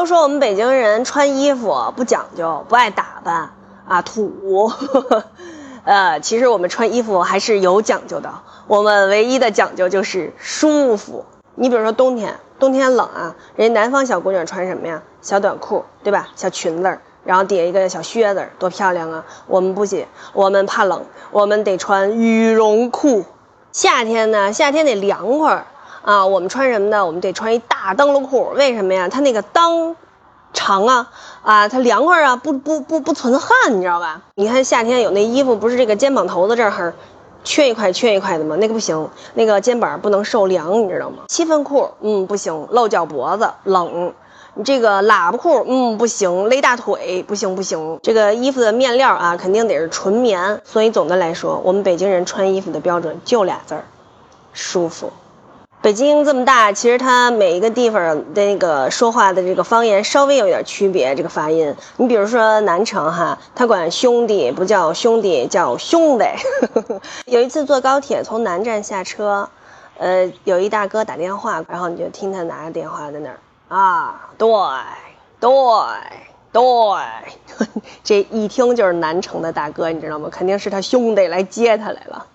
都说我们北京人穿衣服不讲究，不爱打扮啊，土。呃，其实我们穿衣服还是有讲究的。我们唯一的讲究就是舒服。你比如说冬天，冬天冷啊，人家南方小姑娘穿什么呀？小短裤，对吧？小裙子，然后底下一个小靴子，多漂亮啊！我们不行，我们怕冷，我们得穿羽绒裤。夏天呢，夏天得凉快啊，我们穿什么呢？我们得穿一大灯笼裤。为什么呀？它那个裆长啊，啊，它凉快啊，不不不不存汗，你知道吧？你看夏天有那衣服，不是这个肩膀头子这儿缺一块缺一块的吗？那个不行，那个肩膀不能受凉，你知道吗？七分裤，嗯，不行，露脚脖子，冷。你这个喇叭裤，嗯，不行，勒大腿，不行不行。这个衣服的面料啊，肯定得是纯棉。所以总的来说，我们北京人穿衣服的标准就俩字儿，舒服。北京这么大，其实它每一个地方的那个说话的这个方言稍微有点区别，这个发音。你比如说南城哈，他管兄弟不叫兄弟，叫兄弟。有一次坐高铁从南站下车，呃，有一大哥打电话，然后你就听他拿着电话在那儿啊，对对对，这一听就是南城的大哥，你知道吗？肯定是他兄弟来接他来了。